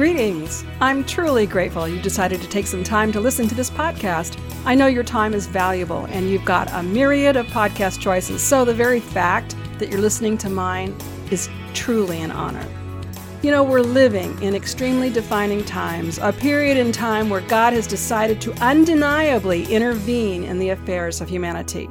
Greetings! I'm truly grateful you decided to take some time to listen to this podcast. I know your time is valuable and you've got a myriad of podcast choices, so the very fact that you're listening to mine is truly an honor. You know, we're living in extremely defining times, a period in time where God has decided to undeniably intervene in the affairs of humanity.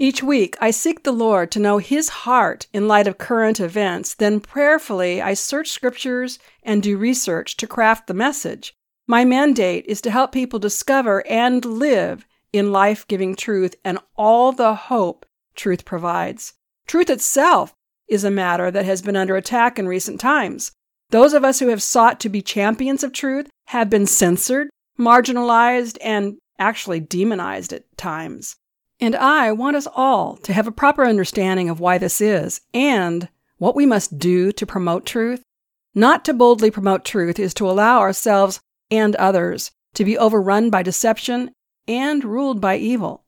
Each week, I seek the Lord to know His heart in light of current events. Then, prayerfully, I search scriptures and do research to craft the message. My mandate is to help people discover and live in life giving truth and all the hope truth provides. Truth itself is a matter that has been under attack in recent times. Those of us who have sought to be champions of truth have been censored, marginalized, and actually demonized at times. And I want us all to have a proper understanding of why this is and what we must do to promote truth. Not to boldly promote truth is to allow ourselves and others to be overrun by deception and ruled by evil.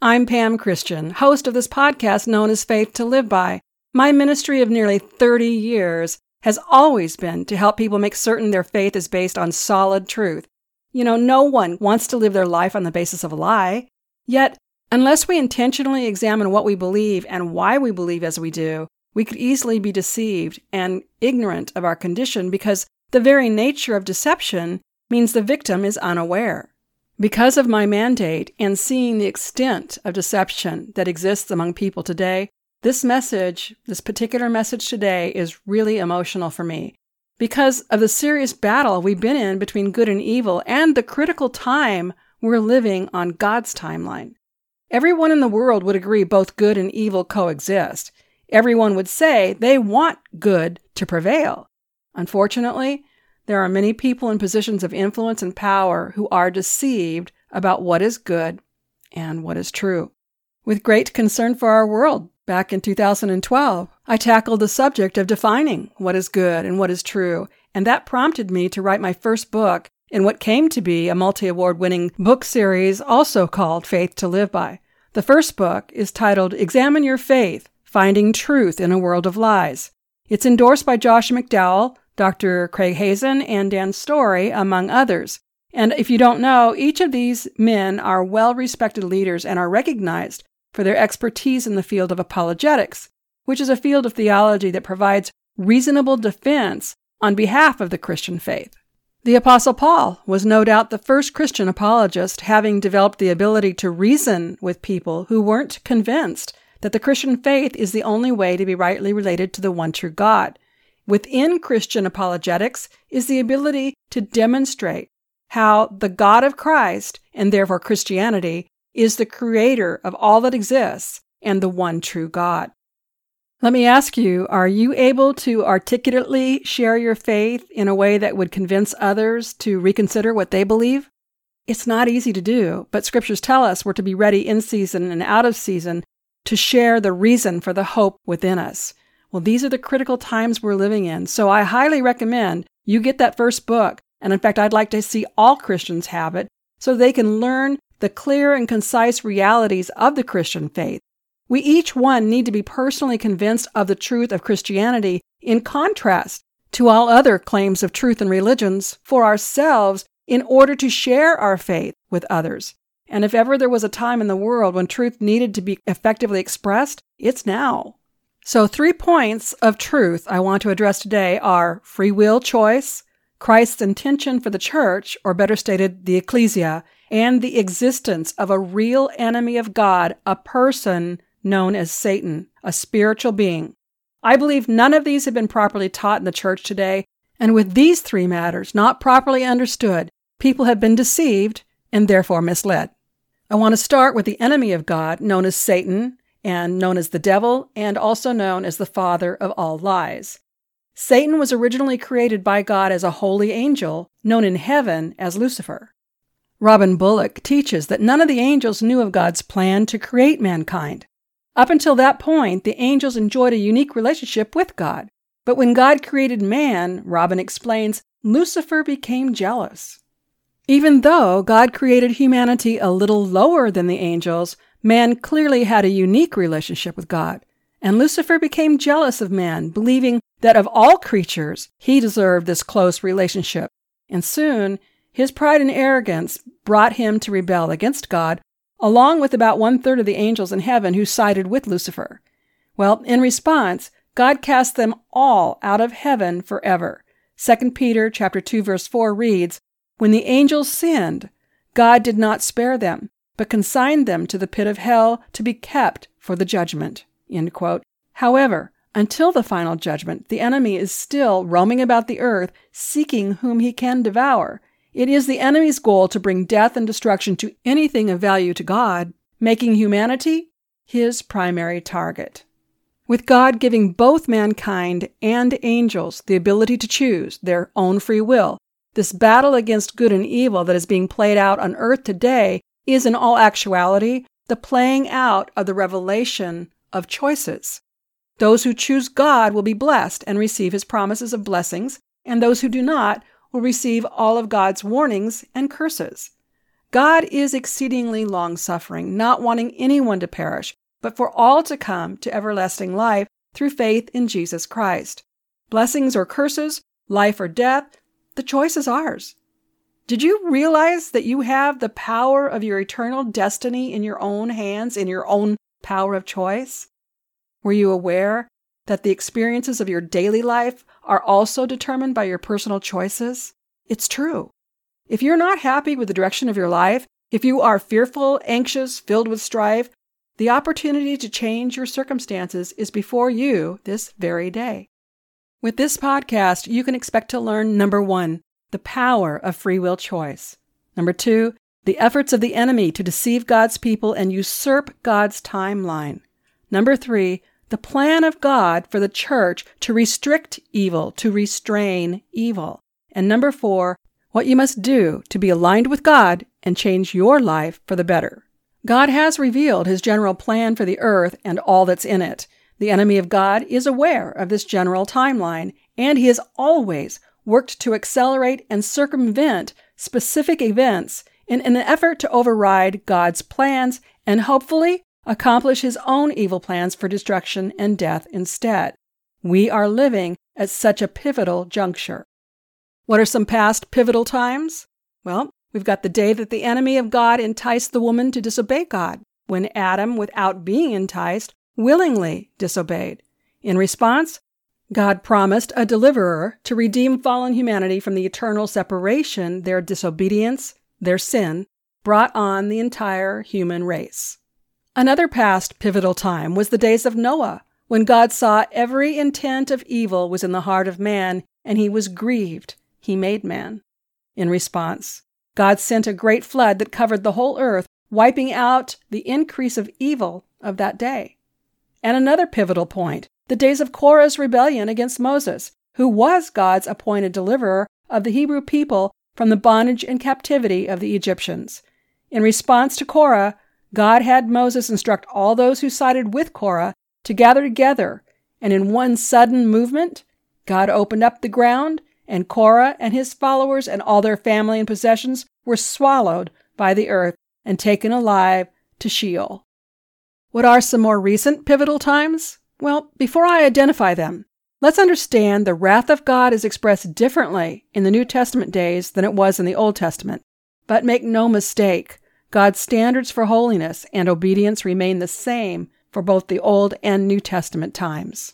I'm Pam Christian, host of this podcast known as Faith to Live By. My ministry of nearly 30 years has always been to help people make certain their faith is based on solid truth. You know, no one wants to live their life on the basis of a lie. Yet, Unless we intentionally examine what we believe and why we believe as we do, we could easily be deceived and ignorant of our condition because the very nature of deception means the victim is unaware. Because of my mandate and seeing the extent of deception that exists among people today, this message, this particular message today, is really emotional for me. Because of the serious battle we've been in between good and evil and the critical time we're living on God's timeline. Everyone in the world would agree both good and evil coexist. Everyone would say they want good to prevail. Unfortunately, there are many people in positions of influence and power who are deceived about what is good and what is true. With great concern for our world, back in 2012, I tackled the subject of defining what is good and what is true, and that prompted me to write my first book in what came to be a multi award winning book series also called Faith to Live By. The first book is titled Examine Your Faith Finding Truth in a World of Lies. It's endorsed by Josh McDowell, Dr. Craig Hazen, and Dan Story, among others. And if you don't know, each of these men are well respected leaders and are recognized for their expertise in the field of apologetics, which is a field of theology that provides reasonable defense on behalf of the Christian faith. The Apostle Paul was no doubt the first Christian apologist, having developed the ability to reason with people who weren't convinced that the Christian faith is the only way to be rightly related to the one true God. Within Christian apologetics is the ability to demonstrate how the God of Christ, and therefore Christianity, is the creator of all that exists and the one true God. Let me ask you are you able to articulately share your faith in a way that would convince others to reconsider what they believe? It's not easy to do, but scriptures tell us we're to be ready in season and out of season to share the reason for the hope within us. Well, these are the critical times we're living in, so I highly recommend you get that first book. And in fact, I'd like to see all Christians have it so they can learn the clear and concise realities of the Christian faith we each one need to be personally convinced of the truth of Christianity in contrast to all other claims of truth and religions for ourselves in order to share our faith with others. And if ever there was a time in the world when truth needed to be effectively expressed, it's now. So, three points of truth I want to address today are free will choice, Christ's intention for the church, or better stated, the ecclesia, and the existence of a real enemy of God, a person known as Satan, a spiritual being. I believe none of these have been properly taught in the church today, and with these three matters not properly understood, people have been deceived and therefore misled. I want to start with the enemy of God, known as Satan, and known as the devil, and also known as the father of all lies. Satan was originally created by God as a holy angel, known in heaven as Lucifer. Robin Bullock teaches that none of the angels knew of God's plan to create mankind. Up until that point, the angels enjoyed a unique relationship with God. But when God created man, Robin explains, Lucifer became jealous. Even though God created humanity a little lower than the angels, man clearly had a unique relationship with God. And Lucifer became jealous of man, believing that of all creatures, he deserved this close relationship. And soon, his pride and arrogance brought him to rebel against God, along with about one third of the angels in heaven who sided with Lucifer. Well, in response, God cast them all out of heaven forever. 2 Peter chapter 2 verse 4 reads, When the angels sinned, God did not spare them, but consigned them to the pit of hell to be kept for the judgment. However, until the final judgment, the enemy is still roaming about the earth, seeking whom he can devour. It is the enemy's goal to bring death and destruction to anything of value to God, making humanity his primary target. With God giving both mankind and angels the ability to choose their own free will, this battle against good and evil that is being played out on earth today is in all actuality the playing out of the revelation of choices. Those who choose God will be blessed and receive his promises of blessings, and those who do not will receive all of God's warnings and curses. God is exceedingly long suffering, not wanting anyone to perish, but for all to come to everlasting life through faith in Jesus Christ. Blessings or curses, life or death, the choice is ours. Did you realize that you have the power of your eternal destiny in your own hands, in your own power of choice? Were you aware that the experiences of your daily life are also determined by your personal choices? It's true. If you're not happy with the direction of your life, if you are fearful, anxious, filled with strife, the opportunity to change your circumstances is before you this very day. With this podcast, you can expect to learn number one, the power of free will choice. Number two, the efforts of the enemy to deceive God's people and usurp God's timeline. Number three, the plan of God for the church to restrict evil, to restrain evil. And number four, what you must do to be aligned with God and change your life for the better. God has revealed his general plan for the earth and all that's in it. The enemy of God is aware of this general timeline, and he has always worked to accelerate and circumvent specific events in an effort to override God's plans and hopefully accomplish his own evil plans for destruction and death instead. We are living at such a pivotal juncture. What are some past pivotal times? Well, We've got the day that the enemy of God enticed the woman to disobey God, when Adam, without being enticed, willingly disobeyed. In response, God promised a deliverer to redeem fallen humanity from the eternal separation their disobedience, their sin, brought on the entire human race. Another past pivotal time was the days of Noah, when God saw every intent of evil was in the heart of man, and he was grieved. He made man. In response, God sent a great flood that covered the whole earth, wiping out the increase of evil of that day. And another pivotal point the days of Korah's rebellion against Moses, who was God's appointed deliverer of the Hebrew people from the bondage and captivity of the Egyptians. In response to Korah, God had Moses instruct all those who sided with Korah to gather together, and in one sudden movement, God opened up the ground and Korah and his followers and all their family and possessions were swallowed by the earth and taken alive to Sheol. What are some more recent pivotal times? Well, before I identify them, let's understand the wrath of God is expressed differently in the New Testament days than it was in the Old Testament. But make no mistake, God's standards for holiness and obedience remain the same for both the Old and New Testament times.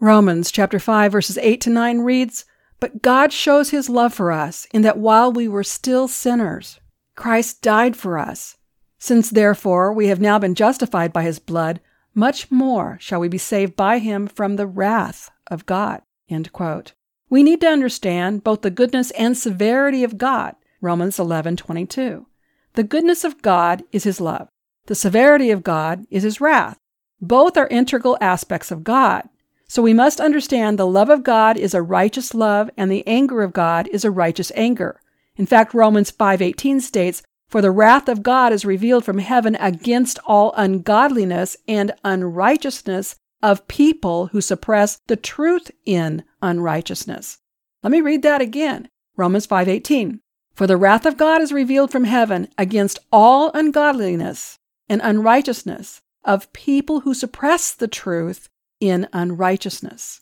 Romans chapter 5 verses 8 to 9 reads, but God shows his love for us in that while we were still sinners, Christ died for us. Since therefore we have now been justified by his blood, much more shall we be saved by him from the wrath of God. We need to understand both the goodness and severity of God. Romans 11:22. The goodness of God is his love. The severity of God is his wrath. Both are integral aspects of God. So we must understand the love of God is a righteous love and the anger of God is a righteous anger. In fact, Romans 5:18 states, "For the wrath of God is revealed from heaven against all ungodliness and unrighteousness of people who suppress the truth in unrighteousness." Let me read that again. Romans 5:18. For the wrath of God is revealed from heaven against all ungodliness and unrighteousness of people who suppress the truth in unrighteousness.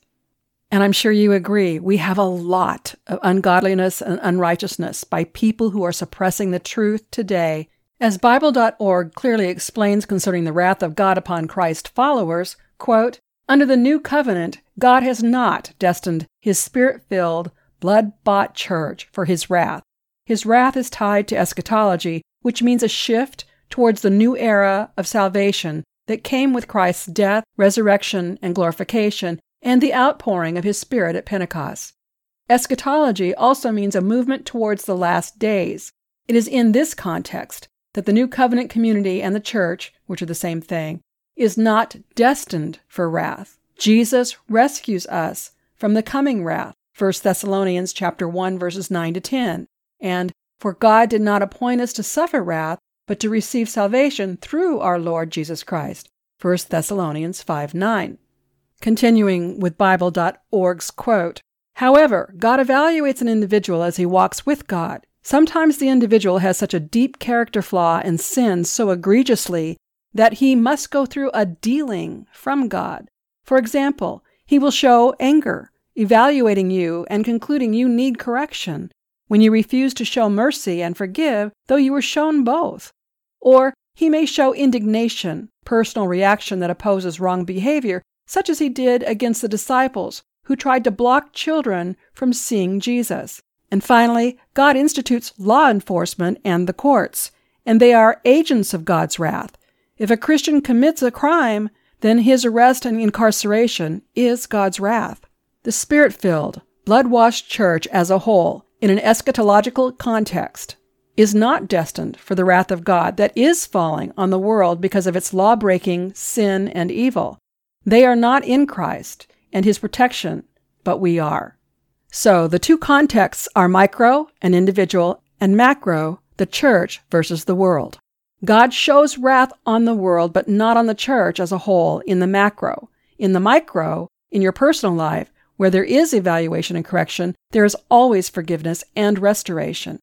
And I'm sure you agree, we have a lot of ungodliness and unrighteousness by people who are suppressing the truth today. As Bible.org clearly explains concerning the wrath of God upon Christ followers, quote, under the new covenant, God has not destined his spirit filled, blood bought church for his wrath. His wrath is tied to eschatology, which means a shift towards the new era of salvation that came with Christ's death, resurrection, and glorification, and the outpouring of his Spirit at Pentecost. Eschatology also means a movement towards the last days. It is in this context that the New Covenant community and the church, which are the same thing, is not destined for wrath. Jesus rescues us from the coming wrath. 1 Thessalonians chapter 1 verses 9 to 10. And for God did not appoint us to suffer wrath, but to receive salvation through our Lord Jesus Christ. 1 Thessalonians 5 9. Continuing with Bible.org's quote However, God evaluates an individual as he walks with God. Sometimes the individual has such a deep character flaw and sins so egregiously that he must go through a dealing from God. For example, he will show anger, evaluating you and concluding you need correction when you refuse to show mercy and forgive, though you were shown both. Or he may show indignation, personal reaction that opposes wrong behavior, such as he did against the disciples who tried to block children from seeing Jesus. And finally, God institutes law enforcement and the courts, and they are agents of God's wrath. If a Christian commits a crime, then his arrest and incarceration is God's wrath. The spirit filled, blood washed church as a whole, in an eschatological context, is not destined for the wrath of God that is falling on the world because of its law breaking, sin, and evil. They are not in Christ and his protection, but we are. So the two contexts are micro and individual, and macro, the church versus the world. God shows wrath on the world, but not on the church as a whole in the macro. In the micro, in your personal life, where there is evaluation and correction, there is always forgiveness and restoration.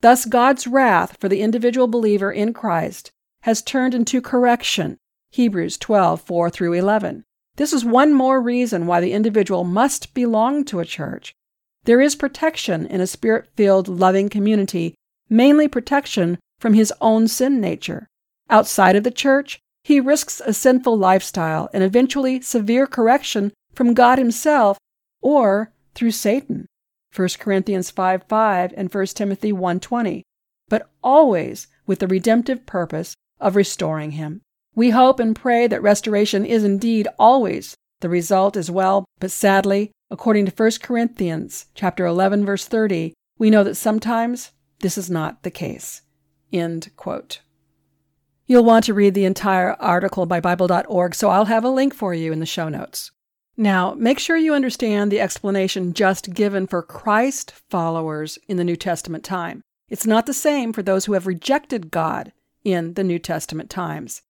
Thus, God's wrath for the individual believer in Christ has turned into correction. Hebrews 12, 4 through 11. This is one more reason why the individual must belong to a church. There is protection in a spirit filled, loving community, mainly protection from his own sin nature. Outside of the church, he risks a sinful lifestyle and eventually severe correction from God Himself or through Satan. 1 Corinthians 5 5 and 1 Timothy 1.20, but always with the redemptive purpose of restoring him. We hope and pray that restoration is indeed always the result as well, but sadly, according to 1 Corinthians chapter 11 verse 30, we know that sometimes this is not the case. End quote. You'll want to read the entire article by Bible.org, so I'll have a link for you in the show notes. Now, make sure you understand the explanation just given for Christ followers in the New Testament time. It's not the same for those who have rejected God in the New Testament times.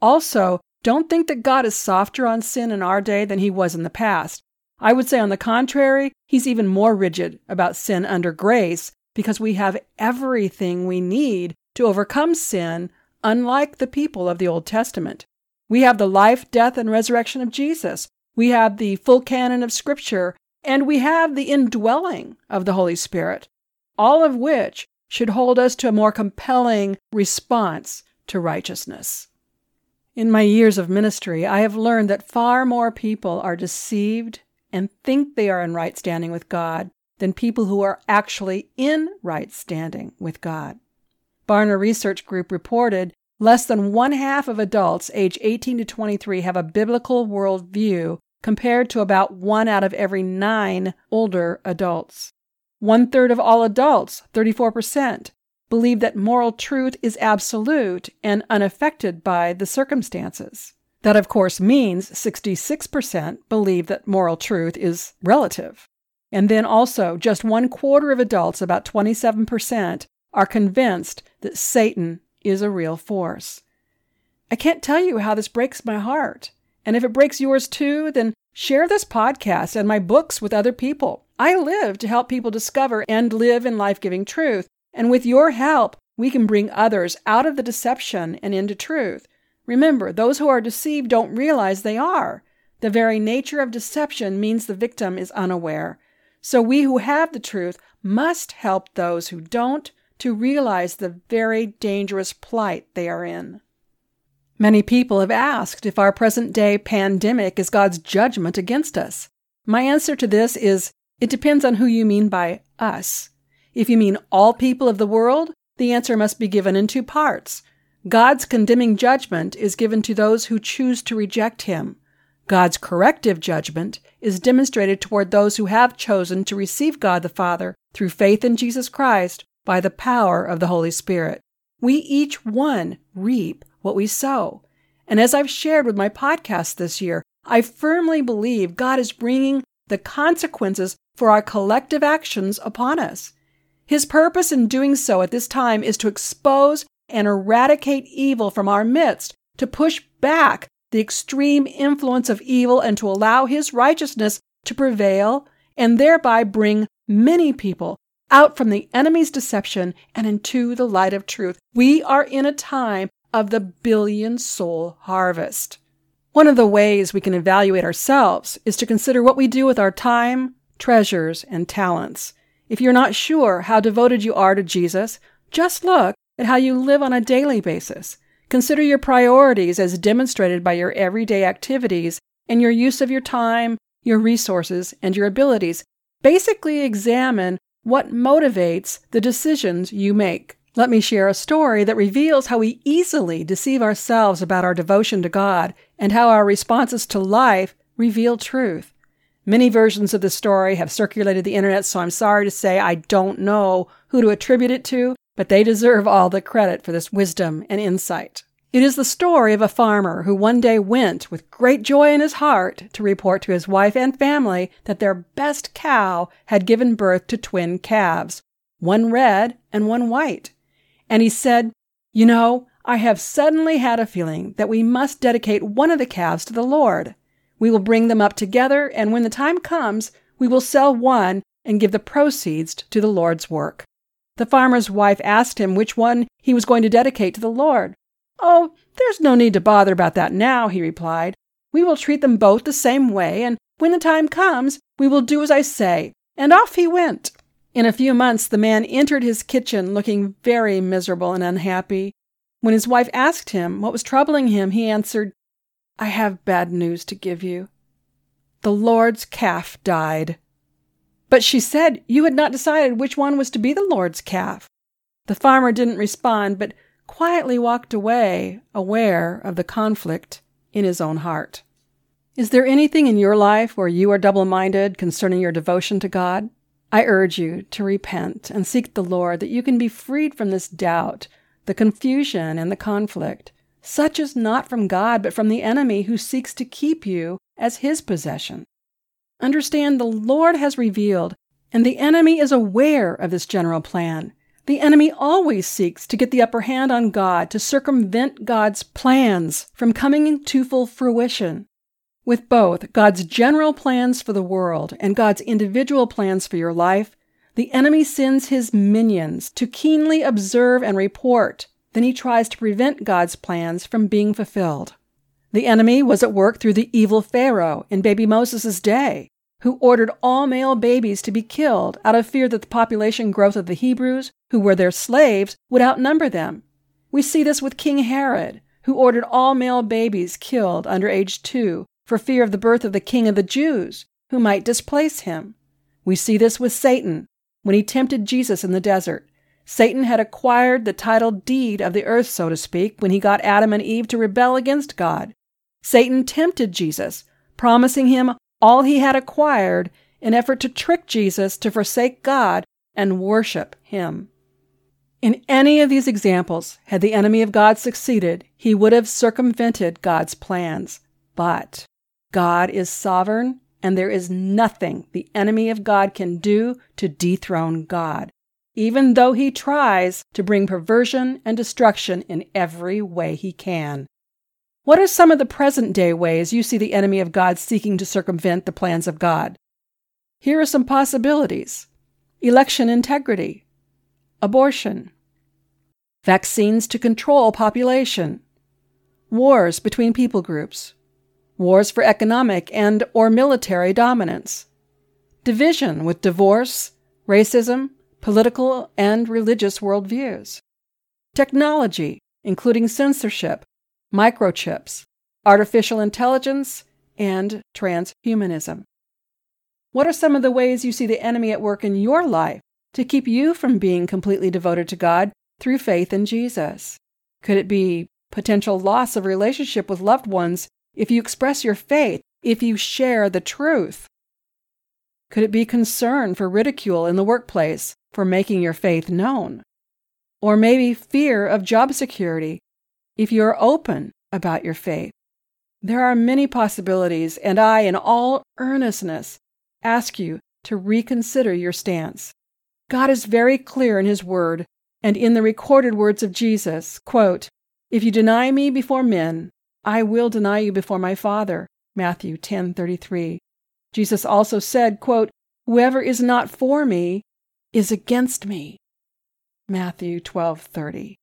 Also, don't think that God is softer on sin in our day than he was in the past. I would say, on the contrary, he's even more rigid about sin under grace because we have everything we need to overcome sin, unlike the people of the Old Testament. We have the life, death, and resurrection of Jesus we have the full canon of Scripture, and we have the indwelling of the Holy Spirit, all of which should hold us to a more compelling response to righteousness. In my years of ministry, I have learned that far more people are deceived and think they are in right standing with God than people who are actually in right standing with God. Barna Research Group reported less than one half of adults age 18 to 23 have a biblical worldview compared to about one out of every nine older adults. One third of all adults, 34%, believe that moral truth is absolute and unaffected by the circumstances. That, of course, means 66% believe that moral truth is relative. And then also, just one quarter of adults, about 27%, are convinced that Satan is a real force. I can't tell you how this breaks my heart. And if it breaks yours too, then share this podcast and my books with other people. I live to help people discover and live in life giving truth. And with your help, we can bring others out of the deception and into truth. Remember, those who are deceived don't realize they are. The very nature of deception means the victim is unaware. So we who have the truth must help those who don't to realize the very dangerous plight they are in. Many people have asked if our present day pandemic is God's judgment against us. My answer to this is it depends on who you mean by us. If you mean all people of the world, the answer must be given in two parts. God's condemning judgment is given to those who choose to reject Him. God's corrective judgment is demonstrated toward those who have chosen to receive God the Father through faith in Jesus Christ by the power of the Holy Spirit. We each one reap what we sow. And as I've shared with my podcast this year, I firmly believe God is bringing the consequences for our collective actions upon us. His purpose in doing so at this time is to expose and eradicate evil from our midst, to push back the extreme influence of evil and to allow His righteousness to prevail and thereby bring many people out from the enemy's deception and into the light of truth. We are in a time of the billion soul harvest. One of the ways we can evaluate ourselves is to consider what we do with our time, treasures, and talents. If you're not sure how devoted you are to Jesus, just look at how you live on a daily basis. Consider your priorities as demonstrated by your everyday activities and your use of your time, your resources, and your abilities. Basically, examine what motivates the decisions you make. Let me share a story that reveals how we easily deceive ourselves about our devotion to God and how our responses to life reveal truth. Many versions of the story have circulated the internet, so I'm sorry to say I don't know who to attribute it to, but they deserve all the credit for this wisdom and insight. It is the story of a farmer who one day went with great joy in his heart to report to his wife and family that their best cow had given birth to twin calves, one red and one white. And he said, You know, I have suddenly had a feeling that we must dedicate one of the calves to the Lord. We will bring them up together, and when the time comes, we will sell one and give the proceeds to the Lord's work. The farmer's wife asked him which one he was going to dedicate to the Lord. Oh, there's no need to bother about that now, he replied. We will treat them both the same way, and when the time comes, we will do as I say. And off he went. In a few months, the man entered his kitchen looking very miserable and unhappy. When his wife asked him what was troubling him, he answered, I have bad news to give you. The Lord's calf died. But she said you had not decided which one was to be the Lord's calf. The farmer didn't respond, but quietly walked away, aware of the conflict in his own heart. Is there anything in your life where you are double minded concerning your devotion to God? I urge you to repent and seek the Lord that you can be freed from this doubt, the confusion, and the conflict. Such is not from God, but from the enemy who seeks to keep you as his possession. Understand the Lord has revealed, and the enemy is aware of this general plan. The enemy always seeks to get the upper hand on God, to circumvent God's plans from coming to full fruition. With both God's general plans for the world and God's individual plans for your life, the enemy sends his minions to keenly observe and report. Then he tries to prevent God's plans from being fulfilled. The enemy was at work through the evil Pharaoh in baby Moses' day, who ordered all male babies to be killed out of fear that the population growth of the Hebrews, who were their slaves, would outnumber them. We see this with King Herod, who ordered all male babies killed under age two for fear of the birth of the king of the Jews, who might displace him. We see this with Satan when he tempted Jesus in the desert. Satan had acquired the title deed of the earth, so to speak, when he got Adam and Eve to rebel against God. Satan tempted Jesus, promising him all he had acquired in effort to trick Jesus to forsake God and worship him. In any of these examples, had the enemy of God succeeded, he would have circumvented God's plans. But God is sovereign, and there is nothing the enemy of God can do to dethrone God, even though he tries to bring perversion and destruction in every way he can. What are some of the present day ways you see the enemy of God seeking to circumvent the plans of God? Here are some possibilities. Election integrity, abortion, vaccines to control population, wars between people groups, wars for economic and or military dominance, division with divorce, racism, political and religious worldviews, technology, including censorship, microchips, artificial intelligence, and transhumanism. What are some of the ways you see the enemy at work in your life to keep you from being completely devoted to God through faith in Jesus? Could it be potential loss of relationship with loved ones if you express your faith, if you share the truth? Could it be concern for ridicule in the workplace for making your faith known? Or maybe fear of job security if you are open about your faith? There are many possibilities, and I, in all earnestness, ask you to reconsider your stance. God is very clear in His Word and in the recorded words of Jesus quote, If you deny me before men, I will deny you before my Father. Matthew 10:33. Jesus also said, quote, Whoever is not for me is against me. Matthew 12:30.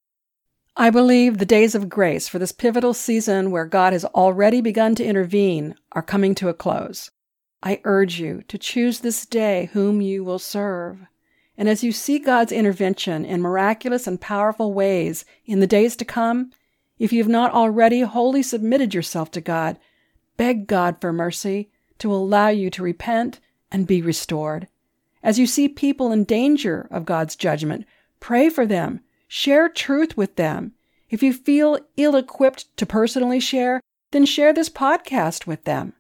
I believe the days of grace for this pivotal season where God has already begun to intervene are coming to a close. I urge you to choose this day whom you will serve. And as you see God's intervention in miraculous and powerful ways in the days to come, if you have not already wholly submitted yourself to God, beg God for mercy to allow you to repent and be restored. As you see people in danger of God's judgment, pray for them, share truth with them. If you feel ill equipped to personally share, then share this podcast with them.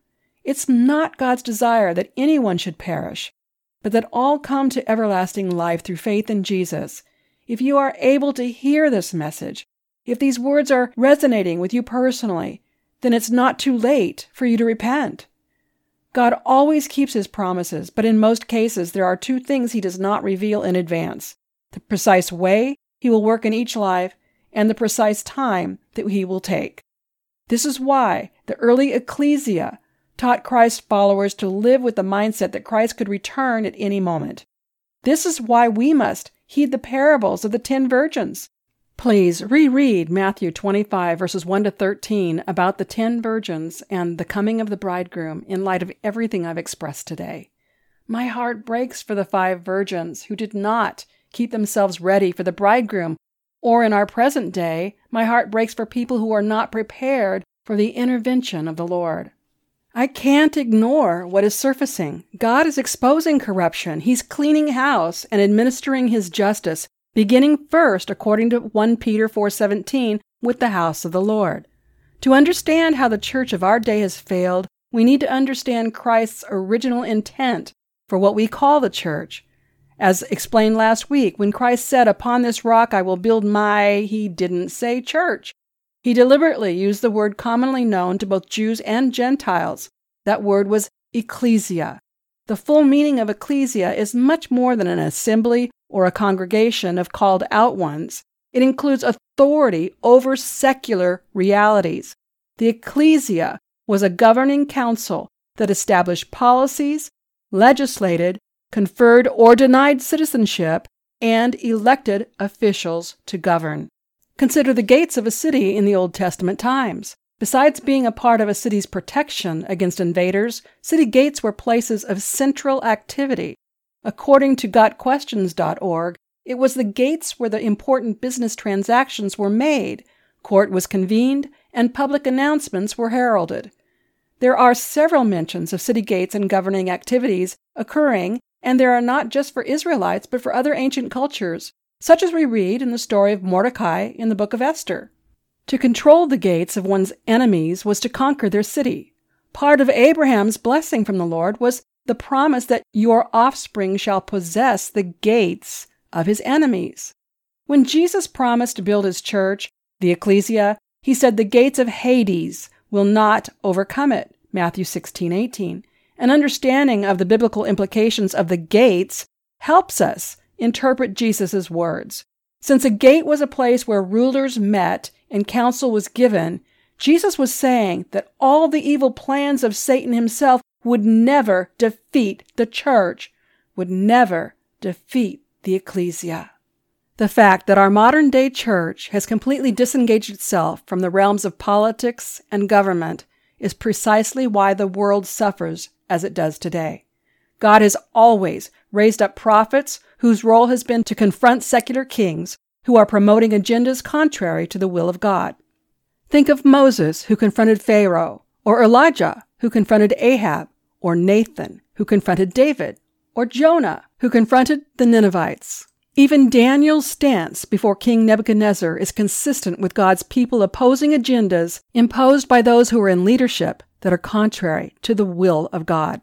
It's not God's desire that anyone should perish, but that all come to everlasting life through faith in Jesus. If you are able to hear this message, if these words are resonating with you personally, then it's not too late for you to repent. God always keeps his promises, but in most cases, there are two things he does not reveal in advance the precise way he will work in each life and the precise time that he will take. This is why the early ecclesia taught Christ's followers to live with the mindset that Christ could return at any moment. This is why we must heed the parables of the ten virgins. Please reread Matthew 25, verses 1 to 13, about the ten virgins and the coming of the bridegroom in light of everything I've expressed today. My heart breaks for the five virgins who did not keep themselves ready for the bridegroom, or in our present day, my heart breaks for people who are not prepared for the intervention of the Lord. I can't ignore what is surfacing. God is exposing corruption. He's cleaning house and administering his justice, beginning first, according to 1 Peter 4:17, with the house of the Lord. To understand how the church of our day has failed, we need to understand Christ's original intent for what we call the church. As explained last week, when Christ said, Upon this rock I will build my, he didn't say church. He deliberately used the word commonly known to both Jews and Gentiles. That word was ecclesia. The full meaning of ecclesia is much more than an assembly or a congregation of called out ones. It includes authority over secular realities. The ecclesia was a governing council that established policies, legislated, conferred or denied citizenship, and elected officials to govern. Consider the gates of a city in the Old Testament times. Besides being a part of a city's protection against invaders, city gates were places of central activity. According to GotQuestions.org, it was the gates where the important business transactions were made, court was convened, and public announcements were heralded. There are several mentions of city gates and governing activities occurring, and there are not just for Israelites, but for other ancient cultures such as we read in the story of Mordecai in the book of Esther. To control the gates of one's enemies was to conquer their city. Part of Abraham's blessing from the Lord was the promise that your offspring shall possess the gates of his enemies. When Jesus promised to build his church, the ecclesia, he said the gates of Hades will not overcome it. Matthew 16:18. An understanding of the biblical implications of the gates helps us interpret Jesus' words. Since a gate was a place where rulers met and counsel was given, Jesus was saying that all the evil plans of Satan himself would never defeat the church, would never defeat the ecclesia. The fact that our modern day church has completely disengaged itself from the realms of politics and government is precisely why the world suffers as it does today. God has always raised up prophets whose role has been to confront secular kings who are promoting agendas contrary to the will of God. Think of Moses, who confronted Pharaoh, or Elijah, who confronted Ahab, or Nathan, who confronted David, or Jonah, who confronted the Ninevites. Even Daniel's stance before King Nebuchadnezzar is consistent with God's people opposing agendas imposed by those who are in leadership that are contrary to the will of God.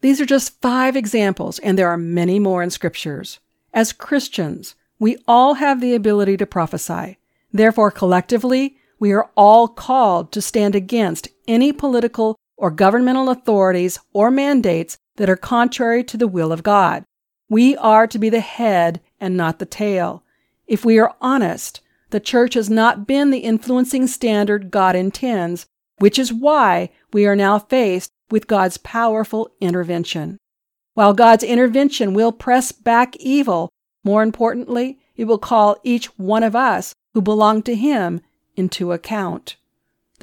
These are just five examples, and there are many more in scriptures. As Christians, we all have the ability to prophesy. Therefore, collectively, we are all called to stand against any political or governmental authorities or mandates that are contrary to the will of God. We are to be the head and not the tail. If we are honest, the church has not been the influencing standard God intends, which is why we are now faced with God's powerful intervention. While God's intervention will press back evil, more importantly, it will call each one of us who belong to Him into account.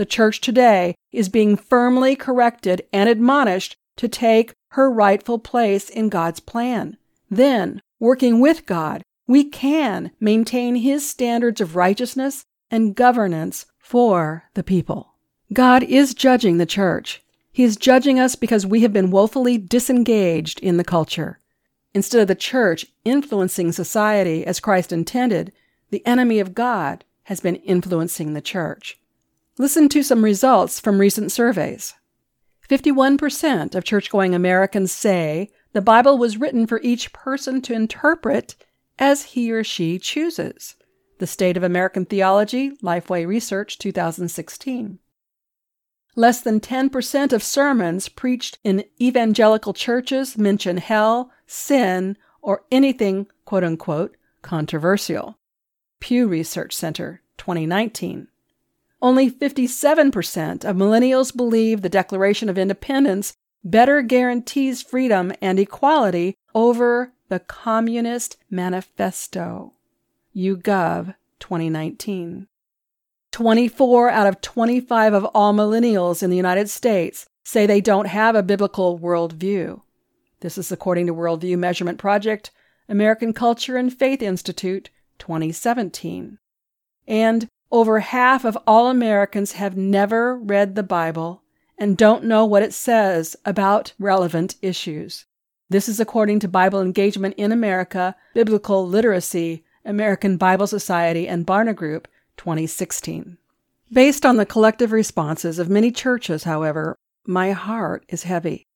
The church today is being firmly corrected and admonished to take her rightful place in God's plan. Then, working with God, we can maintain His standards of righteousness and governance for the people. God is judging the church. He is judging us because we have been woefully disengaged in the culture. Instead of the church influencing society as Christ intended, the enemy of God has been influencing the church. Listen to some results from recent surveys. 51% of churchgoing Americans say the Bible was written for each person to interpret as he or she chooses. The State of American Theology, Lifeway Research, 2016. Less than 10% of sermons preached in evangelical churches mention hell, sin, or anything quote unquote controversial. Pew Research Center, 2019. Only 57% of millennials believe the Declaration of Independence better guarantees freedom and equality over the Communist Manifesto. YouGov 2019. 24 out of 25 of all millennials in the United States say they don't have a biblical worldview. This is according to Worldview Measurement Project, American Culture and Faith Institute, 2017. And over half of all Americans have never read the Bible and don't know what it says about relevant issues. This is according to Bible Engagement in America, Biblical Literacy, American Bible Society, and Barna Group, 2016. Based on the collective responses of many churches, however, my heart is heavy.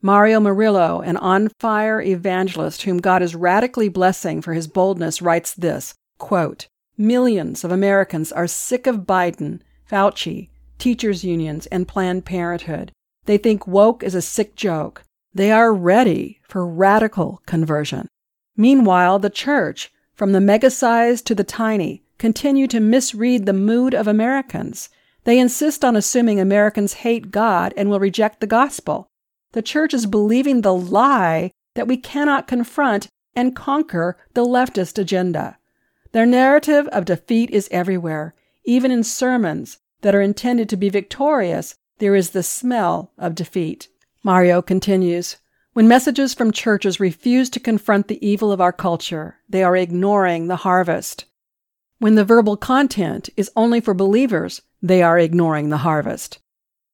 Mario Murillo, an on fire evangelist whom God is radically blessing for his boldness, writes this quote, Millions of Americans are sick of Biden, Fauci, teachers' unions, and Planned Parenthood. They think woke is a sick joke. They are ready for radical conversion. Meanwhile, the church, from the mega sized to the tiny, continue to misread the mood of Americans. They insist on assuming Americans hate God and will reject the gospel. The church is believing the lie that we cannot confront and conquer the leftist agenda. Their narrative of defeat is everywhere. Even in sermons that are intended to be victorious, there is the smell of defeat. Mario continues When messages from churches refuse to confront the evil of our culture, they are ignoring the harvest. When the verbal content is only for believers, they are ignoring the harvest.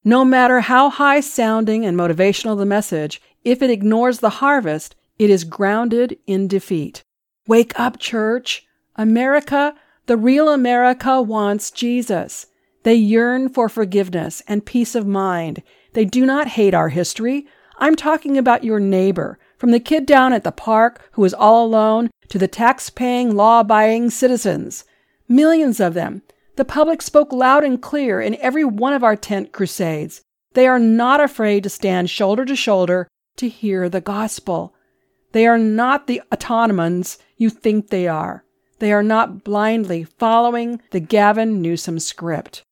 No matter how high sounding and motivational the message, if it ignores the harvest, it is grounded in defeat. Wake up, church! America, the real America wants Jesus. They yearn for forgiveness and peace of mind. They do not hate our history. I'm talking about your neighbor, from the kid down at the park who is all alone to the tax paying, law abiding citizens. Millions of them the public spoke loud and clear in every one of our tent crusades. They are not afraid to stand shoulder to shoulder to hear the gospel. They are not the autonomans you think they are. They are not blindly following the Gavin Newsom script.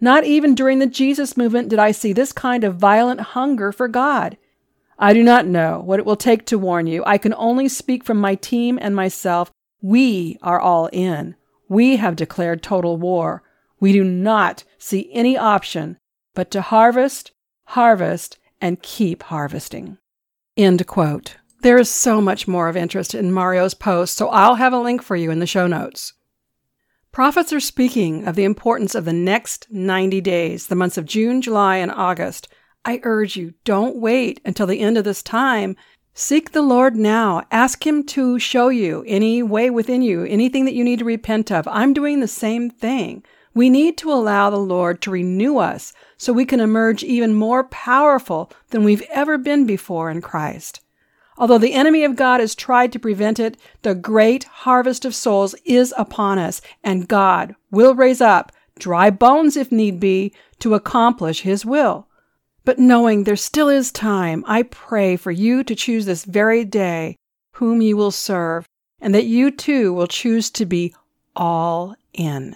Not even during the Jesus movement did I see this kind of violent hunger for God. I do not know what it will take to warn you. I can only speak from my team and myself. We are all in. We have declared total war. We do not see any option but to harvest, harvest, and keep harvesting. End quote. There is so much more of interest in Mario's post, so I'll have a link for you in the show notes. Prophets are speaking of the importance of the next 90 days, the months of June, July, and August. I urge you, don't wait until the end of this time. Seek the Lord now. Ask Him to show you any way within you, anything that you need to repent of. I'm doing the same thing. We need to allow the Lord to renew us so we can emerge even more powerful than we've ever been before in Christ. Although the enemy of God has tried to prevent it, the great harvest of souls is upon us, and God will raise up dry bones if need be to accomplish his will. But knowing there still is time, I pray for you to choose this very day whom you will serve, and that you too will choose to be all in.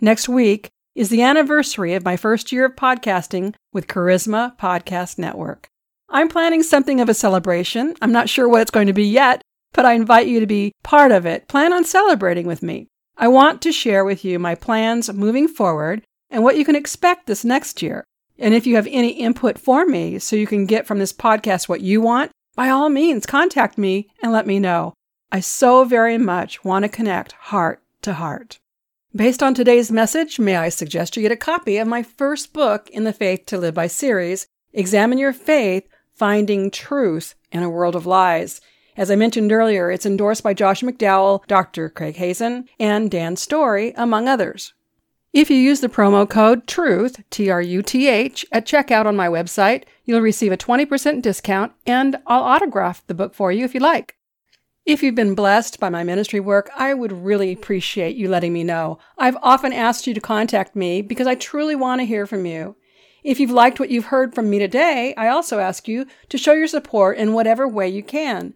Next week is the anniversary of my first year of podcasting with Charisma Podcast Network. I'm planning something of a celebration. I'm not sure what it's going to be yet, but I invite you to be part of it. Plan on celebrating with me. I want to share with you my plans moving forward and what you can expect this next year. And if you have any input for me so you can get from this podcast what you want, by all means, contact me and let me know. I so very much want to connect heart to heart. Based on today's message, may I suggest you get a copy of my first book in the Faith to Live by series, Examine Your Faith Finding Truth in a World of Lies. As I mentioned earlier, it's endorsed by Josh McDowell, Dr. Craig Hazen, and Dan Story, among others. If you use the promo code TRUTH, T R U T H, at checkout on my website, you'll receive a 20% discount and I'll autograph the book for you if you like. If you've been blessed by my ministry work, I would really appreciate you letting me know. I've often asked you to contact me because I truly want to hear from you. If you've liked what you've heard from me today, I also ask you to show your support in whatever way you can.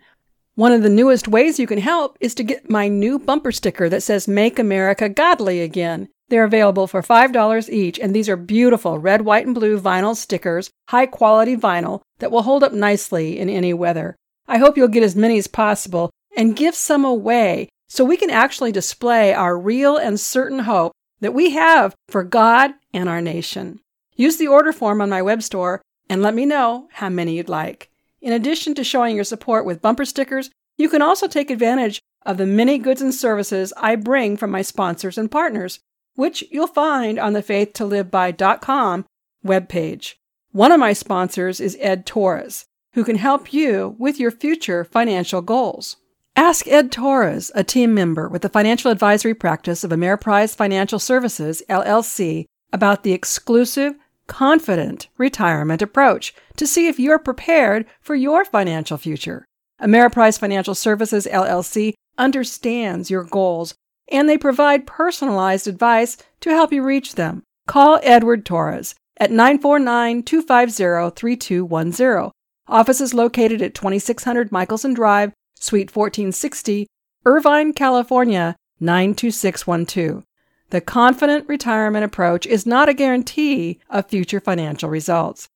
One of the newest ways you can help is to get my new bumper sticker that says Make America Godly Again. They're available for $5 each, and these are beautiful red, white, and blue vinyl stickers, high quality vinyl that will hold up nicely in any weather. I hope you'll get as many as possible and give some away so we can actually display our real and certain hope that we have for God and our nation. Use the order form on my web store and let me know how many you'd like. In addition to showing your support with bumper stickers, you can also take advantage of the many goods and services I bring from my sponsors and partners, which you'll find on the faithtoliveby.com webpage. One of my sponsors is Ed Torres, who can help you with your future financial goals. Ask Ed Torres, a team member with the financial advisory practice of Ameriprise Financial Services, LLC, about the exclusive confident retirement approach to see if you're prepared for your financial future. Ameriprise Financial Services LLC understands your goals and they provide personalized advice to help you reach them. Call Edward Torres at 949 250 3210. Office is located at 2600 Michelson Drive, Suite 1460, Irvine, California 92612. The confident retirement approach is not a guarantee of future financial results.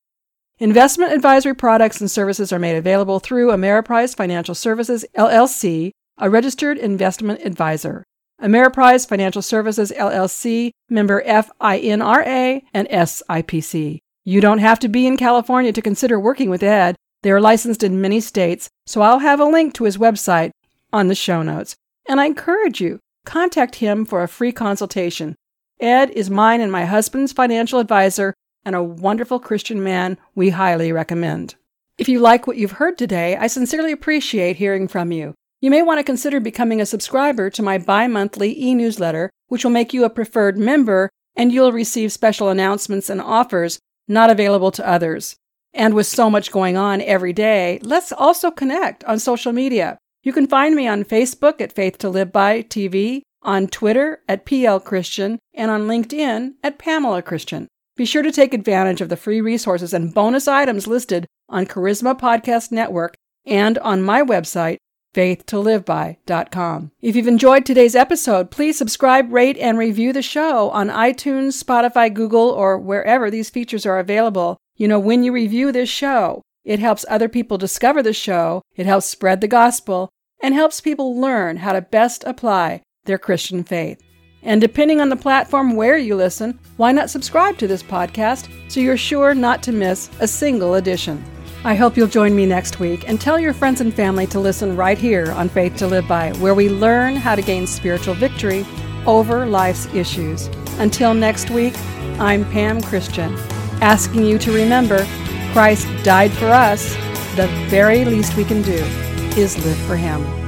Investment advisory products and services are made available through Ameriprise Financial Services, LLC, a registered investment advisor. Ameriprise Financial Services, LLC, member FINRA and SIPC. You don't have to be in California to consider working with Ed. They are licensed in many states, so I'll have a link to his website on the show notes. And I encourage you contact him for a free consultation. Ed is mine and my husband's financial advisor and a wonderful Christian man we highly recommend. If you like what you've heard today, I sincerely appreciate hearing from you. You may want to consider becoming a subscriber to my bi monthly e newsletter, which will make you a preferred member and you'll receive special announcements and offers not available to others. And with so much going on every day, let's also connect on social media. You can find me on Facebook at Faith to Live By TV, on Twitter at PL Christian, and on LinkedIn at Pamela Christian. Be sure to take advantage of the free resources and bonus items listed on Charisma Podcast Network and on my website, faithtoliveby.com. If you've enjoyed today's episode, please subscribe, rate, and review the show on iTunes, Spotify, Google, or wherever these features are available. You know, when you review this show, it helps other people discover the show, it helps spread the gospel, and helps people learn how to best apply their Christian faith. And depending on the platform where you listen, why not subscribe to this podcast so you're sure not to miss a single edition? I hope you'll join me next week and tell your friends and family to listen right here on Faith to Live By, where we learn how to gain spiritual victory over life's issues. Until next week, I'm Pam Christian, asking you to remember Christ died for us. The very least we can do is live for Him.